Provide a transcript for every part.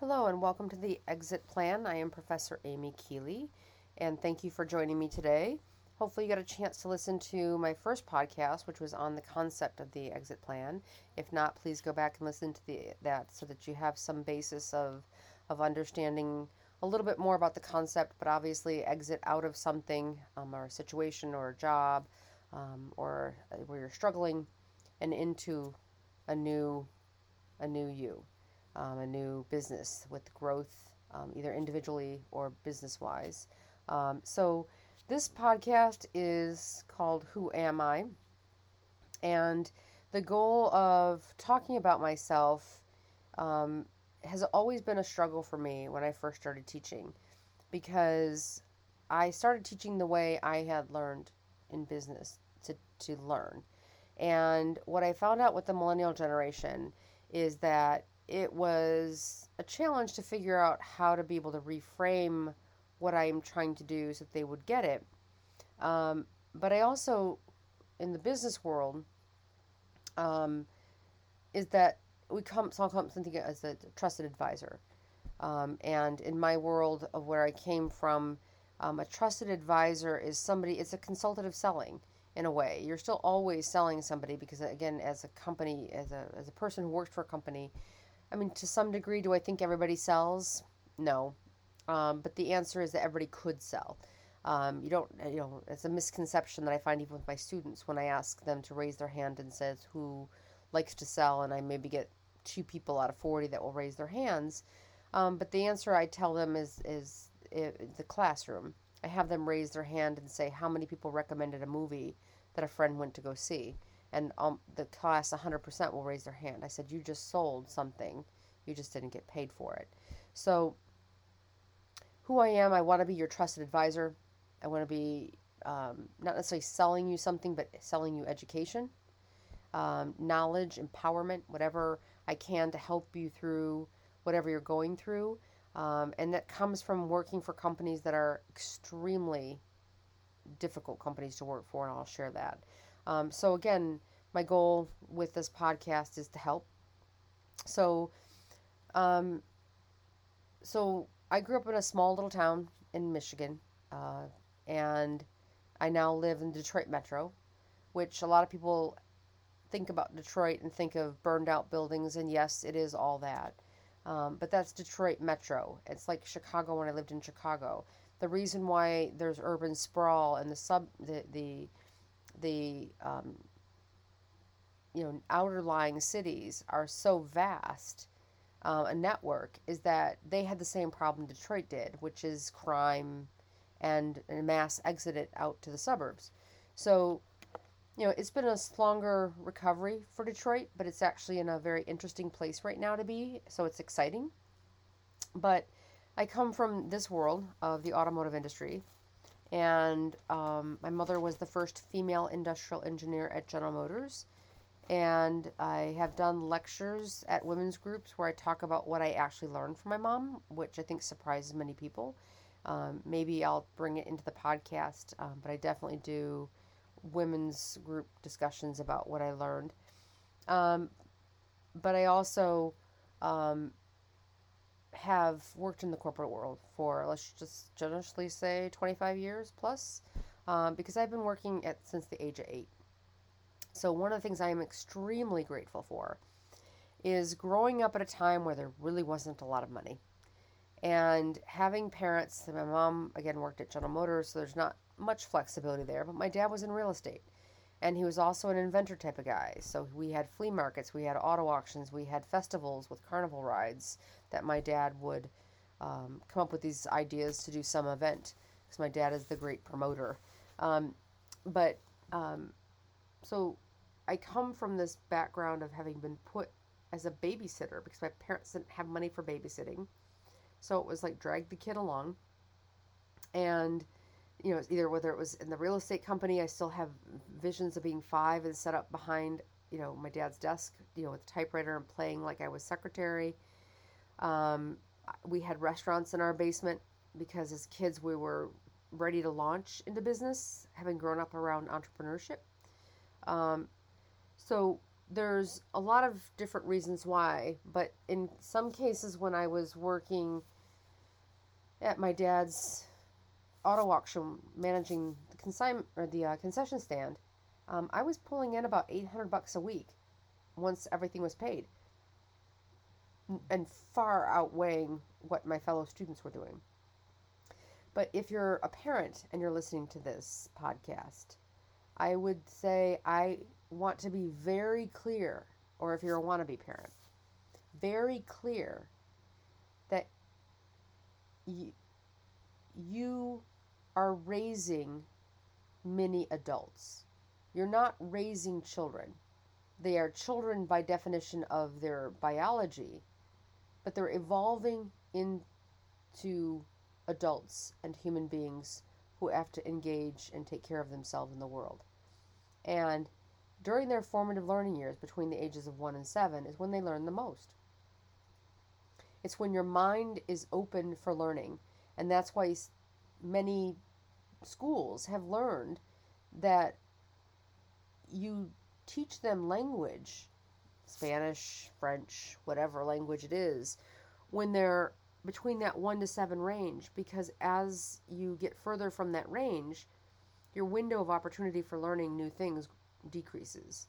Hello, and welcome to the Exit Plan. I am Professor Amy Keeley, and thank you for joining me today. Hopefully, you got a chance to listen to my first podcast, which was on the concept of the exit plan. If not, please go back and listen to the, that so that you have some basis of, of understanding a little bit more about the concept, but obviously, exit out of something um, or a situation or a job um, or uh, where you're struggling and into a new, a new you um, a new business with growth, um, either individually or business wise. Um, so, this podcast is called Who Am I? And the goal of talking about myself um, has always been a struggle for me when I first started teaching because I started teaching the way I had learned in business to, to learn. And what I found out with the millennial generation is that it was a challenge to figure out how to be able to reframe what I'm trying to do so that they would get it. Um, but I also, in the business world, um, is that we come, so I'll come something as a trusted advisor. Um, and in my world of where I came from, um, a trusted advisor is somebody, it's a consultative selling in a way. You're still always selling somebody because, again, as a company, as a, as a person who works for a company, I mean, to some degree, do I think everybody sells? No. Um, but the answer is that everybody could sell. Um, you don't, you know, it's a misconception that I find even with my students when I ask them to raise their hand and says who likes to sell, and I maybe get two people out of 40 that will raise their hands. Um, but the answer I tell them is, is, is the classroom. I have them raise their hand and say how many people recommended a movie that a friend went to go see and um, the class 100% will raise their hand. I said, You just sold something, you just didn't get paid for it. So, who I am, I want to be your trusted advisor. I want to be um, not necessarily selling you something, but selling you education, um, knowledge, empowerment, whatever I can to help you through whatever you're going through. Um, and that comes from working for companies that are extremely difficult companies to work for, and I'll share that. Um, so, again, my goal with this podcast is to help. So, um, so I grew up in a small little town in Michigan, uh, and I now live in Detroit Metro, which a lot of people think about Detroit and think of burned out buildings, and yes, it is all that. Um, but that's Detroit Metro. It's like Chicago when I lived in Chicago. The reason why there's urban sprawl and the sub the the the um, you know outer lying cities are so vast uh, a network is that they had the same problem Detroit did, which is crime and, and mass exodus out to the suburbs. So, you know, it's been a longer recovery for Detroit, but it's actually in a very interesting place right now to be. So it's exciting. But I come from this world of the automotive industry, and um, my mother was the first female industrial engineer at General Motors. And I have done lectures at women's groups where I talk about what I actually learned from my mom, which I think surprises many people. Um, maybe I'll bring it into the podcast, um, but I definitely do women's group discussions about what I learned. Um, but I also um, have worked in the corporate world for let's just generously say 25 years plus um, because I've been working at since the age of eight. So one of the things I am extremely grateful for is growing up at a time where there really wasn't a lot of money and having parents. My mom again worked at General Motors, so there's not much flexibility there. But my dad was in real estate, and he was also an inventor type of guy. So we had flea markets, we had auto auctions, we had festivals with carnival rides that my dad would um, come up with these ideas to do some event because my dad is the great promoter. Um, but um, so I come from this background of having been put as a babysitter because my parents didn't have money for babysitting. So it was like drag the kid along. And, you know, either whether it was in the real estate company, I still have visions of being five and set up behind, you know, my dad's desk, you know, with a typewriter and playing like I was secretary. Um, we had restaurants in our basement because as kids we were ready to launch into business, having grown up around entrepreneurship. Um, so there's a lot of different reasons why, but in some cases, when I was working at my dad's auto auction, managing the consign or the uh, concession stand, um, I was pulling in about 800 bucks a week once everything was paid, and far outweighing what my fellow students were doing. But if you're a parent and you're listening to this podcast, I would say I want to be very clear, or if you're a wannabe parent, very clear that you, you are raising mini adults. You're not raising children. They are children by definition of their biology, but they're evolving into adults and human beings who have to engage and take care of themselves in the world. And during their formative learning years, between the ages of one and seven, is when they learn the most. It's when your mind is open for learning. And that's why many schools have learned that you teach them language, Spanish, French, whatever language it is, when they're between that one to seven range, because as you get further from that range, your window of opportunity for learning new things decreases.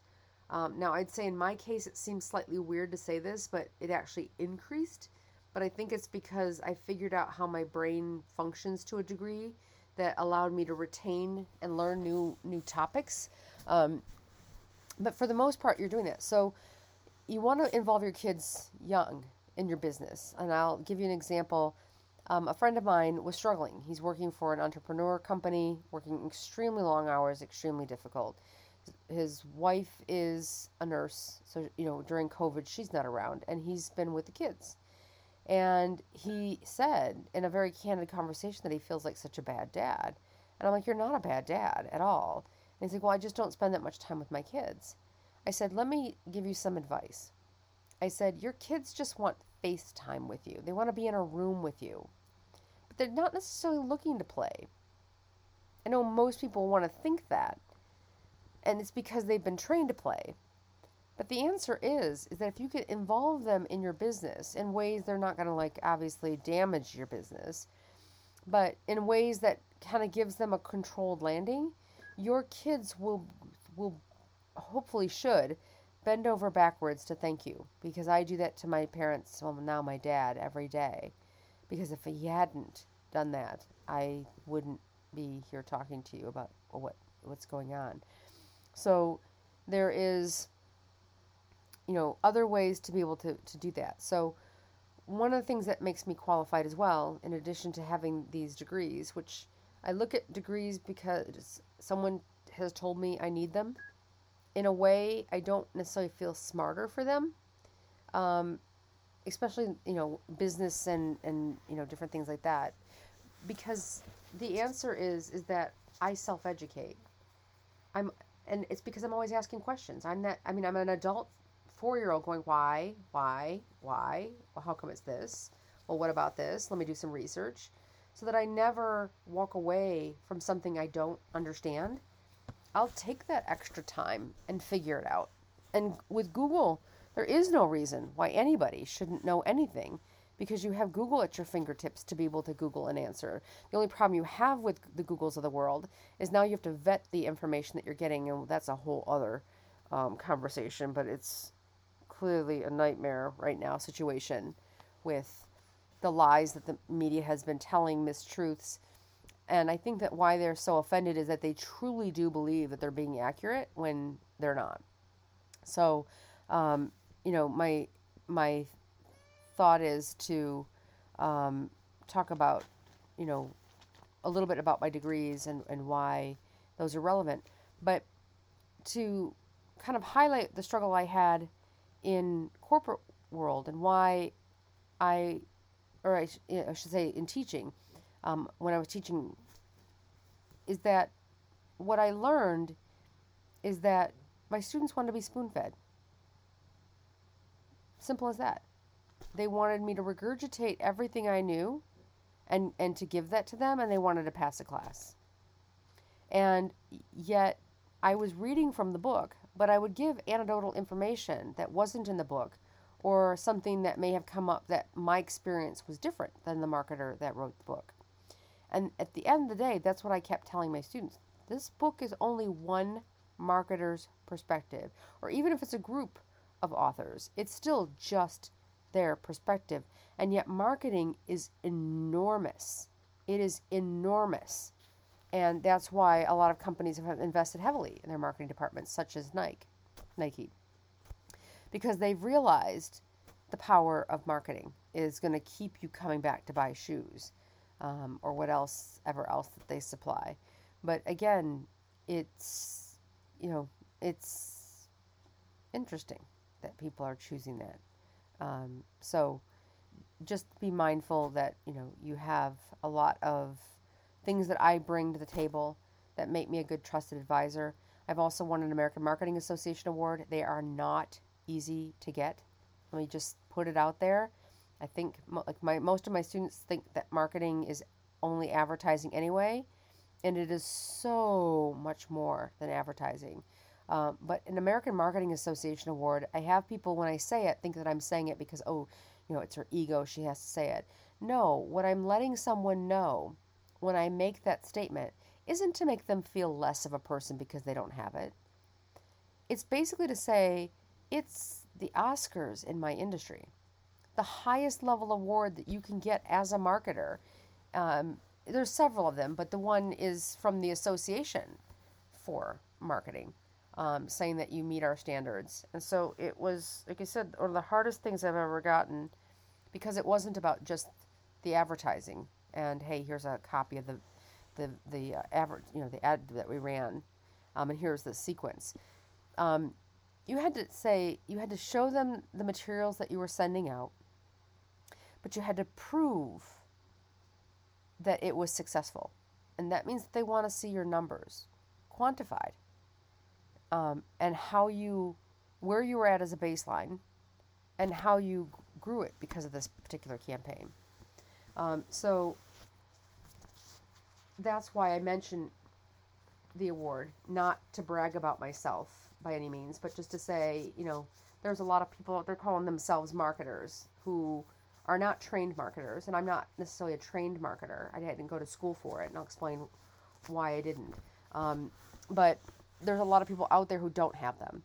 Um, now, I'd say in my case, it seems slightly weird to say this, but it actually increased. But I think it's because I figured out how my brain functions to a degree that allowed me to retain and learn new new topics. Um, but for the most part, you're doing that. So you want to involve your kids young in your business. And I'll give you an example. Um, a friend of mine was struggling. He's working for an entrepreneur company, working extremely long hours, extremely difficult his wife is a nurse, so you know during COVID she's not around, and he's been with the kids. And he said in a very candid conversation that he feels like such a bad dad. And I'm like, You're not a bad dad at all. And he's like, Well, I just don't spend that much time with my kids. I said, Let me give you some advice. I said, Your kids just want FaceTime with you, they want to be in a room with you, but they're not necessarily looking to play. I know most people want to think that, and it's because they've been trained to play. But the answer is is that if you could involve them in your business in ways they're not going to like obviously damage your business, but in ways that kind of gives them a controlled landing, your kids will will hopefully should bend over backwards to thank you because I do that to my parents, well now my dad every day. Because if he hadn't done that, I wouldn't be here talking to you about what what's going on. So there is, you know, other ways to be able to, to do that. So one of the things that makes me qualified as well, in addition to having these degrees, which I look at degrees because someone has told me I need them. In a way, I don't necessarily feel smarter for them, um, especially you know business and and you know different things like that, because the answer is is that I self educate. I'm and it's because I'm always asking questions. I'm not. I mean, I'm an adult four-year-old going, why, why, why? Well, how come it's this? Well, what about this? Let me do some research, so that I never walk away from something I don't understand. I'll take that extra time and figure it out. And with Google, there is no reason why anybody shouldn't know anything because you have Google at your fingertips to be able to Google an answer. The only problem you have with the Googles of the world is now you have to vet the information that you're getting, and that's a whole other um, conversation, but it's clearly a nightmare right now situation with the lies that the media has been telling, mistruths. And I think that why they're so offended is that they truly do believe that they're being accurate when they're not. So, um, you know, my my thought is to um, talk about, you know, a little bit about my degrees and, and why those are relevant, but to kind of highlight the struggle I had in corporate world and why I, or I, I should say in teaching, um, when I was teaching, is that what I learned is that my students want to be spoon fed. Simple as that. They wanted me to regurgitate everything I knew and, and to give that to them, and they wanted to pass a class. And yet, I was reading from the book but I would give anecdotal information that wasn't in the book or something that may have come up that my experience was different than the marketer that wrote the book. And at the end of the day, that's what I kept telling my students. This book is only one marketer's perspective, or even if it's a group of authors, it's still just their perspective. And yet, marketing is enormous. It is enormous. And that's why a lot of companies have invested heavily in their marketing departments, such as Nike. Nike. Because they've realized the power of marketing is going to keep you coming back to buy shoes um, or what else ever else that they supply. But again, it's you know it's interesting that people are choosing that. Um, so just be mindful that you know you have a lot of things that I bring to the table that make me a good trusted advisor. I've also won an American Marketing Association award. They are not easy to get. Let me just put it out there. I think like my most of my students think that marketing is only advertising anyway, and it is so much more than advertising. Um, but an American Marketing Association award, I have people when I say it think that I'm saying it because oh, you know, it's her ego, she has to say it. No, what I'm letting someone know when I make that statement isn't to make them feel less of a person because they don't have it. It's basically to say it's the Oscars in my industry the highest level award that you can get as a marketer. Um, there's several of them, but the one is from the Association for Marketing, um, saying that you meet our standards. And so it was, like I said, one of the hardest things I've ever gotten because it wasn't about just the advertising and hey, here's a copy of the the the uh, average, you know, the ad that we ran, um, and here's the sequence. Um, you had to say you had to show them the materials that you were sending out but you had to prove that it was successful. And that means that they want to see your numbers quantified um, and how you, where you were at as a baseline and how you grew it because of this particular campaign. Um, so that's why I mentioned the award, not to brag about myself by any means, but just to say, you know, there's a lot of people out there calling themselves marketers who are not trained marketers, and I'm not necessarily a trained marketer. I didn't go to school for it, and I'll explain why I didn't. Um, but there's a lot of people out there who don't have them,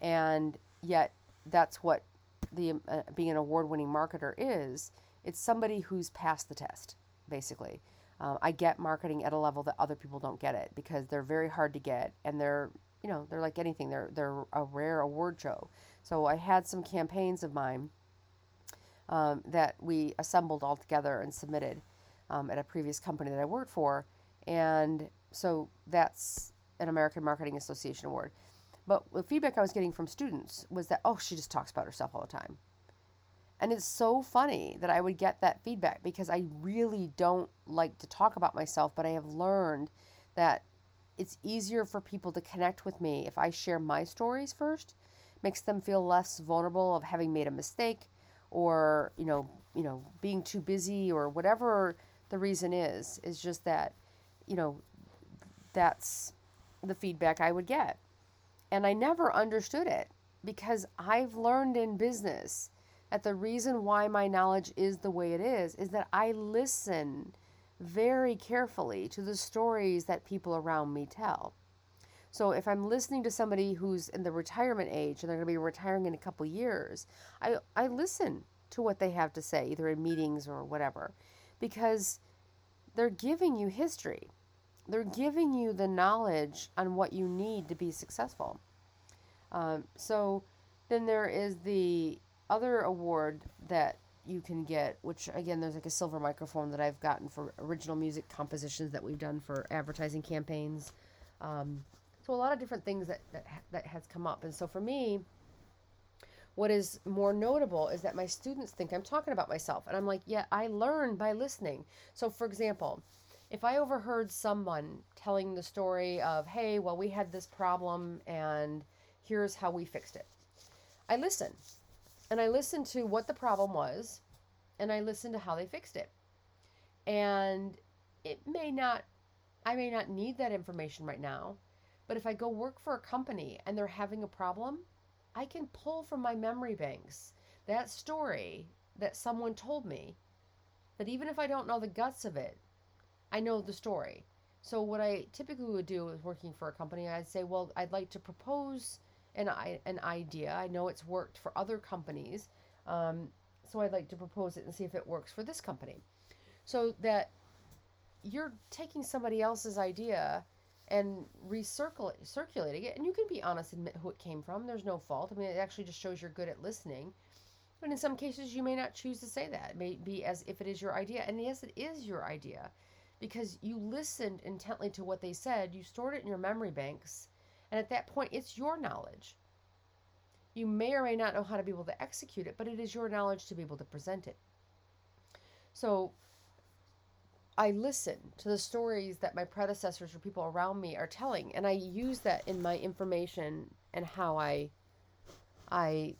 and yet that's what the uh, being an award-winning marketer is. It's somebody who's passed the test, basically. Um, I get marketing at a level that other people don't get it because they're very hard to get, and they're you know they're like anything. They're they're a rare award show. So I had some campaigns of mine um, that we assembled all together and submitted um, at a previous company that I worked for. And so that's an American Marketing Association award. But the feedback I was getting from students was that, oh, she just talks about herself all the time. And it's so funny that I would get that feedback because I really don't like to talk about myself, but I have learned that it's easier for people to connect with me if I share my stories first. Makes them feel less vulnerable of having made a mistake, or you know you know being too busy or whatever the reason is is just that you know that's the feedback I would get and I never understood it because I've learned in business that the reason why my knowledge is the way it is is that I listen very carefully to the stories that people around me tell. So if I'm listening to somebody who's in the retirement age and they're going to be retiring in a couple years, I, I listen to what they have to say, either in meetings or whatever, because they're giving you history. They're giving you the knowledge on what you need to be successful. Um, so then there is the other award that you can get, which again, there's like a silver microphone that I've gotten for original music compositions that we've done for advertising campaigns. Um, so a lot of different things that, that that has come up and so for me what is more notable is that my students think i'm talking about myself and i'm like yeah i learn by listening so for example if i overheard someone telling the story of hey well we had this problem and here's how we fixed it i listen. And i listen to what the problem was and i listen to how they fixed it. And it may not i may not need that information right now But if I go work for a company and they're having a problem, I can pull from my memory banks that story that someone told me that even if I don't know the guts of it, I know the story. So what I typically would do is working for a company, I'd say, well, I'd like to propose an an idea. I know it's worked for other companies, um, so I'd like to propose it and see if it works for this company. So that you're taking somebody else's idea and recirculating it, and you can be honest, and admit who it came from. There's no fault. I mean, it actually just shows you're good at listening. But in some cases, you may not choose to say that. It may be as if it is your idea. And yes, it is your idea because you listened intently to what they said, you stored it in your memory banks, and at that point, it's your knowledge. You may or may not know how to be able to execute it, but it is your knowledge to be able to present it. So I listen to the stories that my predecessors or people around me are telling, and I use that in my information and how I I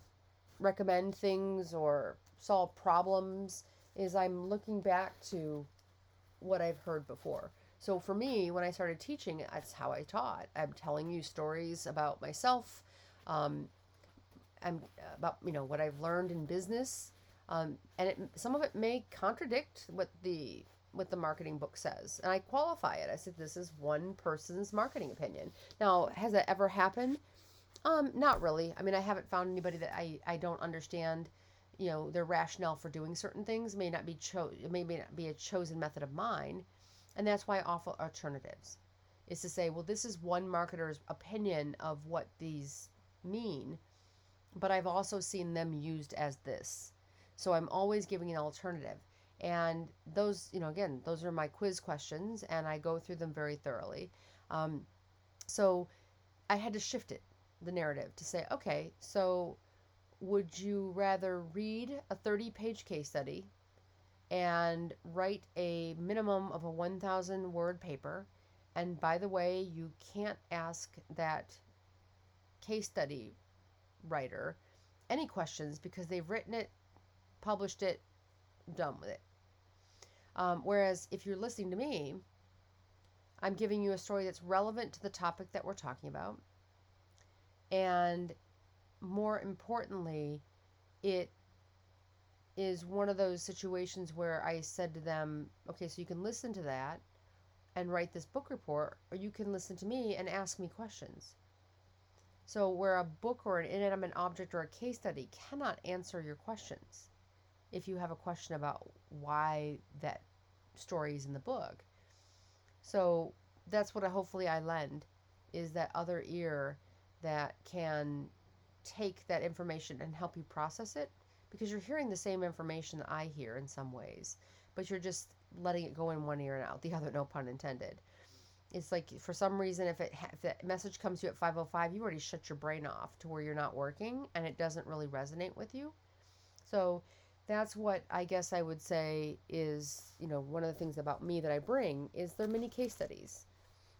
recommend things or solve problems is I'm looking back to what I've heard before. So for me, when I started teaching, that's how I taught. I'm telling you stories about myself, um, and about you know what I've learned in business, um, and it, some of it may contradict what the what the marketing book says, and I qualify it. I said this is one person's marketing opinion. Now, has that ever happened? Um, not really. I mean, I haven't found anybody that I I don't understand you know their rationale for doing certain things may not be cho- may, may not be a chosen method of mine and that's why i offer alternatives. Is to say well this is one marketer's opinion of what these mean but i've also seen them used as this. So i'm always giving an alternative. And those you know again those are my quiz questions and i go through them very thoroughly. Um, so i had to shift it the narrative to say okay so would you rather read a 30 page case study and write a minimum of a 1,000 word paper? And by the way, you can't ask that case study writer any questions because they've written it, published it, done with it. Um, whereas if you're listening to me, I'm giving you a story that's relevant to the topic that we're talking about. And more importantly, it is one of those situations where I said to them, okay, so you can listen to that and write this book report, or you can listen to me and ask me questions. So, where a book or an inanimate object or a case study cannot answer your questions if you have a question about why that story is in the book. So, that's what I, hopefully I lend is that other ear that can take that information and help you process it because you're hearing the same information that I hear in some ways, but you're just letting it go in one ear and out the other, no pun intended. It's like for some reason, if it if message comes to you at 5:05, you already shut your brain off to where you're not working, and it doesn't really resonate with you. So that's what I guess I would say is you know one of the things about me that I bring is their mini case studies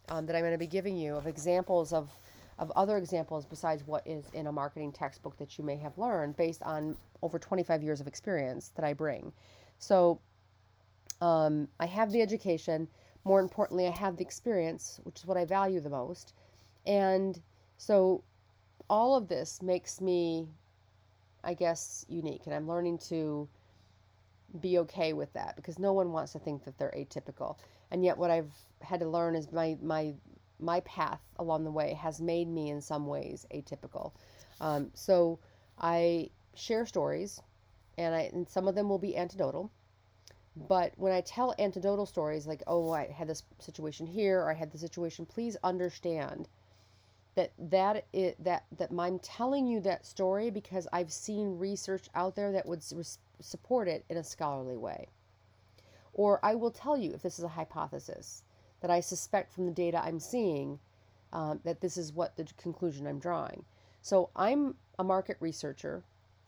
um, that I'm going to be giving you of examples of of other examples besides what is in a marketing textbook that you may have learned based on over 25 years of experience that I bring. So um, I have the education. More importantly, I have the experience, which is what I value the most. And so all of this makes me, I guess, unique. And I'm learning to be okay with that because no one wants to think that they're atypical. And yet, what I've had to learn is my, my my path along the way has made me in some ways atypical. Um, so I share stories, and I and some of them will be anecdotal. But when I tell anecdotal stories, like oh I had this situation here or I had the situation, please understand that that it that that I'm telling you that story because I've seen research out there that would support it in a scholarly way. Or I will tell you if this is a hypothesis that I suspect from the data I'm seeing um, that this is what the conclusion I'm drawing. So I'm a market researcher.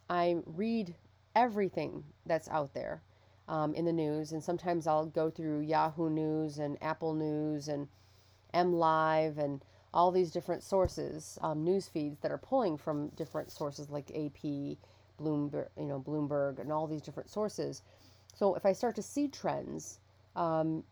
I read everything that's out there um, in the news, and sometimes I'll go through Yahoo News and Apple News and MLive and all these different sources, um, news feeds that are pulling from different sources like AP, Bloomberg, you know, Bloomberg, and all these different sources. So if I start to see trends, um,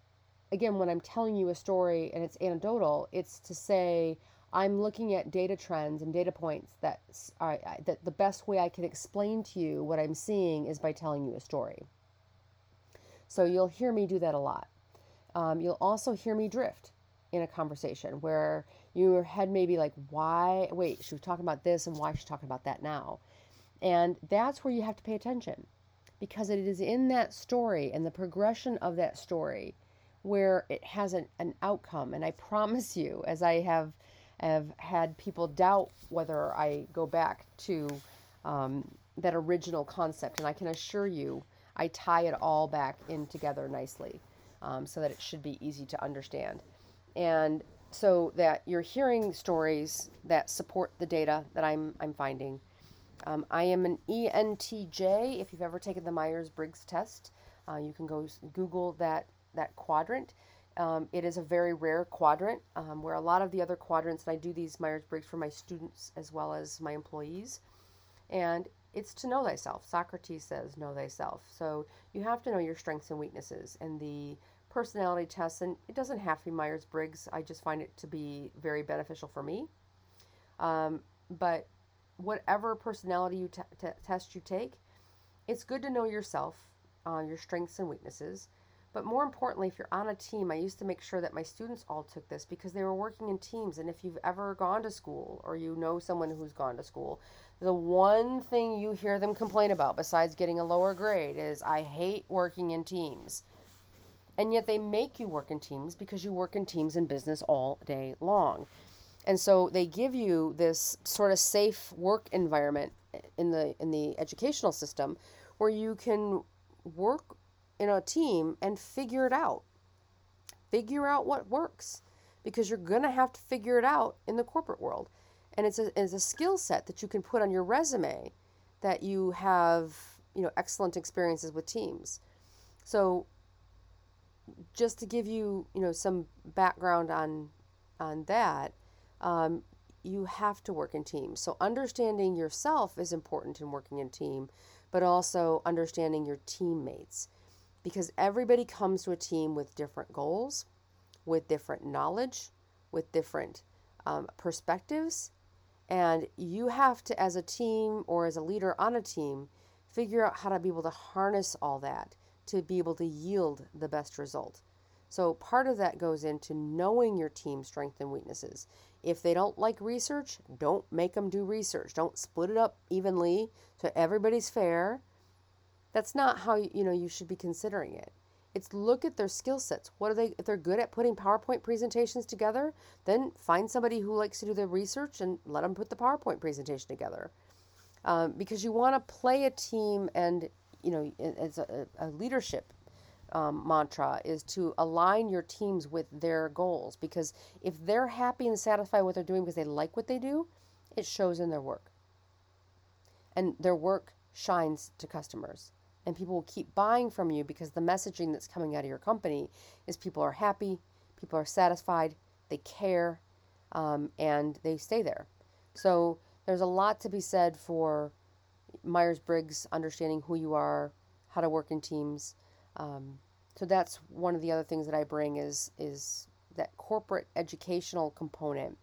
again, when I'm telling you a story and it's anecdotal, it's to say, I'm looking at data trends and data points that are that the best way I can explain to you what I'm seeing is by telling you a story. So you'll hear me do that a lot. Um, you'll also hear me drift in a conversation where your head may be like, why? Wait, she was talking about this and why she's talking about that now. And that's where you have to pay attention because it is in that story and the progression of that story where it has an, an outcome. And I promise you, as I have, have had people doubt whether I go back to um, that original concept, and I can assure you, I tie it all back in together nicely um, so that it should be easy to understand. And so that you're hearing stories that support the data that I'm, I'm finding. Um, I am an ENTJ. If you've ever taken the Myers Briggs test, uh, you can go Google that, that quadrant. Um, it is a very rare quadrant um, where a lot of the other quadrants, and I do these Myers Briggs for my students as well as my employees, and it's to know thyself. Socrates says, know thyself. So you have to know your strengths and weaknesses. And the personality tests, and it doesn't have to be Myers Briggs. I just find it to be very beneficial for me. Um, but whatever personality you t- t- test you take, it's good to know yourself, uh, your strengths and weaknesses. But more importantly, if you're on a team, I used to make sure that my students all took this because they were working in teams. And if you've ever gone to school or you know someone who's gone to school, the one thing you hear them complain about, besides getting a lower grade, is I hate working in teams. And yet they make you work in teams because you work in teams in business all day long. And so they give you this sort of safe work environment in the in the educational system where you can work in a team and figure it out. Figure out what works because you're going to have to figure it out in the corporate world. And it's a, it's a skill set that you can put on your resume that you have, you know, excellent experiences with teams. So just to give you, you know, some background on on that, um, you have to work in teams. So understanding yourself is important in working in team, but also understanding your teammates, because everybody comes to a team with different goals, with different knowledge, with different um, perspectives, and you have to, as a team or as a leader on a team, figure out how to be able to harness all that to be able to yield the best result. So, part of that goes into knowing your team's strengths and weaknesses. If they don't like research, don't make them do research. Don't split it up evenly so everybody's fair. That's not how you know you should be considering it. It's look at their skill sets. What are they if they're good at putting PowerPoint presentations together, then find somebody who likes to do the research and let them put the PowerPoint presentation together. Um, because you want to play a team and you know, as a, a leadership um, mantra is to align your teams with their goals because if they're happy and satisfied with what they're doing because they like what they do, it shows in their work. And their work shines to customers. And people will keep buying from you because the messaging that's coming out of your company is people are happy, people are satisfied, they care, um, and they stay there. So there's a lot to be said for Myers Briggs, understanding who you are, how to work in teams. Um, so that's one of the other things that I bring is is that corporate educational component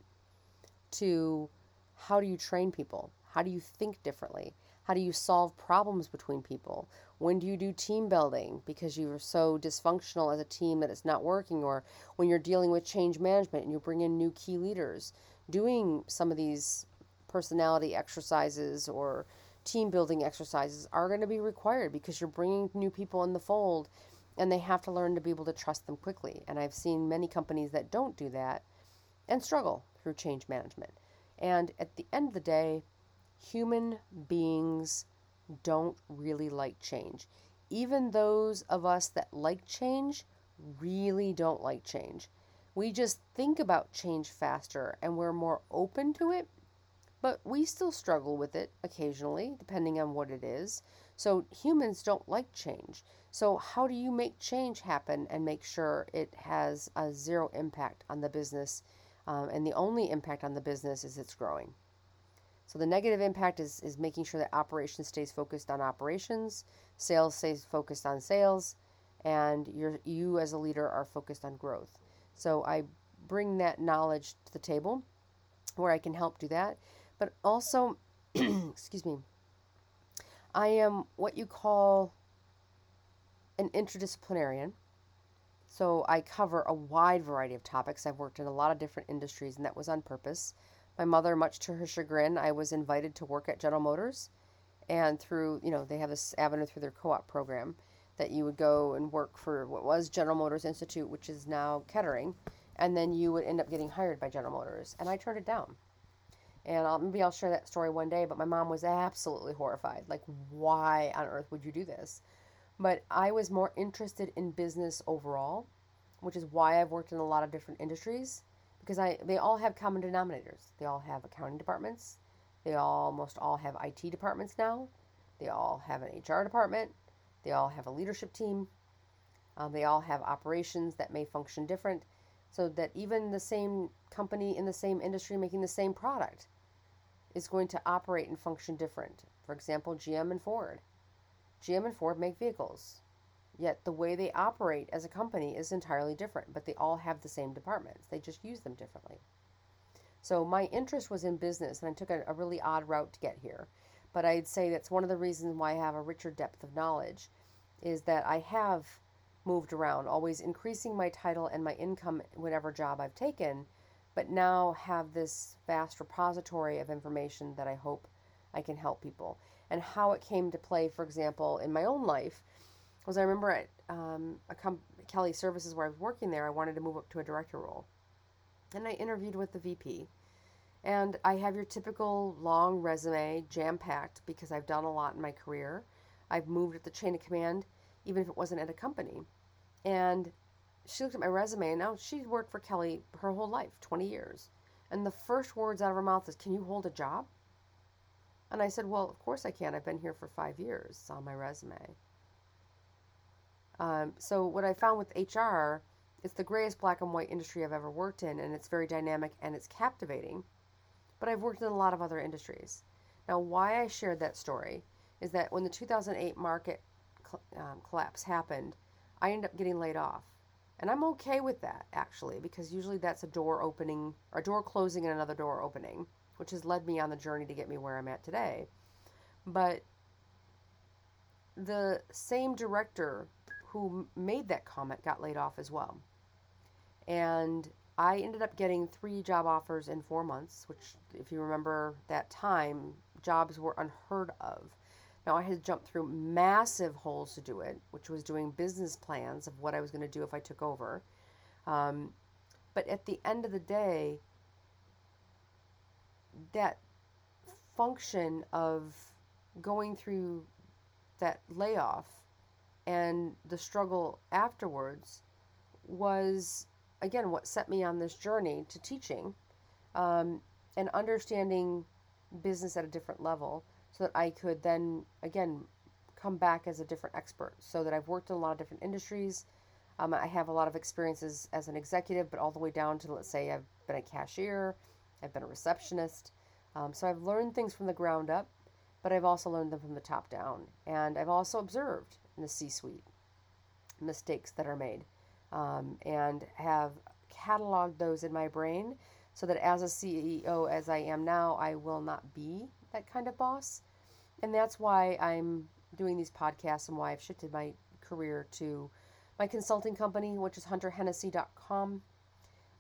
to how do you train people? How do you think differently? How do you solve problems between people? When do you do team building because you are so dysfunctional as a team that it's not working? Or when you're dealing with change management and you bring in new key leaders, doing some of these personality exercises or team building exercises are going to be required because you're bringing new people in the fold and they have to learn to be able to trust them quickly. And I've seen many companies that don't do that and struggle through change management. And at the end of the day, human beings don't really like change. Even those of us that like change really don't like change. We just think about change faster and we're more open to it but we still struggle with it occasionally, depending on what it is. So humans don't like change. So, how do you make change happen and make sure it has a zero impact on the business? Um, and the only impact on the business is it's growing. So, the negative impact is, is making sure that operations stays focused on operations, sales stays focused on sales, and you you as a leader are focused on growth. So, I bring that knowledge to the table where I can help do that. But also, excuse me, I am what you call an interdisciplinarian. So I cover a wide variety of topics. I've worked in a lot of different industries, and that was on purpose. My mother, much to her chagrin, I was invited to work at General Motors. And through, you know, they have this avenue through their co op program that you would go and work for what was General Motors Institute, which is now Kettering. And then you would end up getting hired by General Motors. And I turned it down. And I'll, maybe I'll share that story one day, but my mom was absolutely horrified. Like, why on earth would you do this? But I was more interested in business overall, which is why I've worked in a lot of different industries because I they all have common denominators. They all have accounting departments. They almost all have IT departments now. They all have an HR department. They all have a leadership team. Um, they all have operations that may function different, so that even the same company in the same industry making the same product is going to operate and function different. For example, GM and Ford. GM and Ford make vehicles, yet the way they operate as a company is entirely different, but they all have the same departments. They just use them differently. So my interest was in business, and I took a, a really odd route to get here. But I'd say that's one of the reasons why I have a richer depth of knowledge, is that I have moved around, always increasing my title and my income whatever job I've taken, but now have this vast repository of information that I hope I can help people and how it came to play, for example, in my own life, was I remember at um, a Kelly Services where I was working there, I wanted to move up to a director role. And I interviewed with the VP. And I have your typical long resume, jam packed, because I've done a lot in my career. I've moved at the chain of command, even if it wasn't at a company. And she looked at my resume, and now she'd worked for Kelly her whole life 20 years. And the first words out of her mouth is, Can you hold a job? And I said, Well, of course I can. I've been here for five years. It's on my resume. Um, so, what I found with HR, it's the grayest black and white industry I've ever worked in, and it's very dynamic and it's captivating. But I've worked in a lot of other industries. Now, why I shared that story is that when the 2008 market um, collapse happened, I ended up getting laid off. And I'm okay with that, actually, because usually that's a door opening, or a door closing and another door opening which has led me on the journey to get me where I'm at today. But the same director who made that comment got laid off as well. And I ended up getting three job offers in four months, which, if you remember that time, jobs were unheard of. Now, I had jumped through massive holes to do it, which was doing business plans of what I was going to do if I took over. Um, but at the end of the day, that function of going through that layoff and the struggle afterwards was again what set me on this journey to teaching um, and understanding business at a different level so that I could then again come back as a different expert so that I've worked in a lot of different industries um, I have a lot of experiences as an executive but all the way down to let's say I've been a cashier I've been a receptionist. Um, so I've learned things from the ground up, but I've also learned them from the top down. And I've also observed in the C suite mistakes that are made um, and have cataloged those in my brain so that as a CEO, as I am now, I will not be that kind of boss. And that's why I'm doing these podcasts and why I've shifted my career to my consulting company, which is hunterhennessy.com.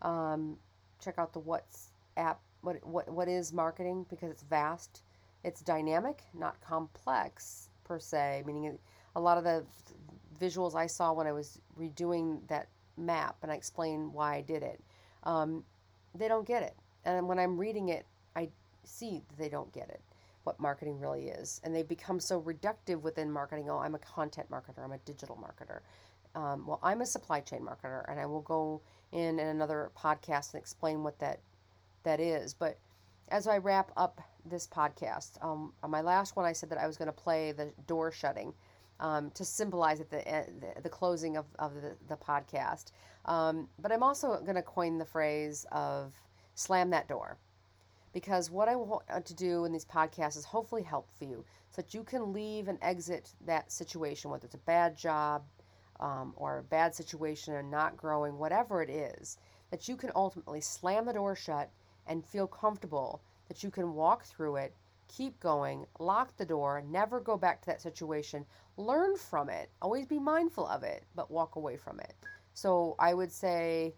Um, check out the What's app what what what is marketing because it's vast it's dynamic not complex per se meaning a lot of the visuals i saw when i was redoing that map and i explain why i did it um, they don't get it. And when i'm reading it i see that they don't get it what marketing really is. And they become so reductive within marketing oh i'm a content marketer i'm a digital marketer. Um, well i'm a supply chain marketer and i will go in in another podcast and explain what that that is. But as I wrap up this podcast, um, on my last one, I said that I was going to play the door shutting um, to symbolize at the, the, the closing of, of the, the podcast. Um, but I'm also going to coin the phrase of slam that door. Because what I want to do in these podcasts is hopefully help for you so that you can leave and exit that situation, whether it's a bad job um, or a bad situation and not growing, whatever it is, that you can ultimately slam the door shut and feel comfortable that you can walk through it, keep going, lock the door, never go back to that situation, learn from it, always be mindful of it, but walk away from it. So I would say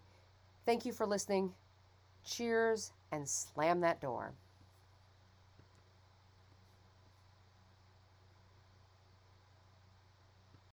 thank you for listening. Cheers and slam that door.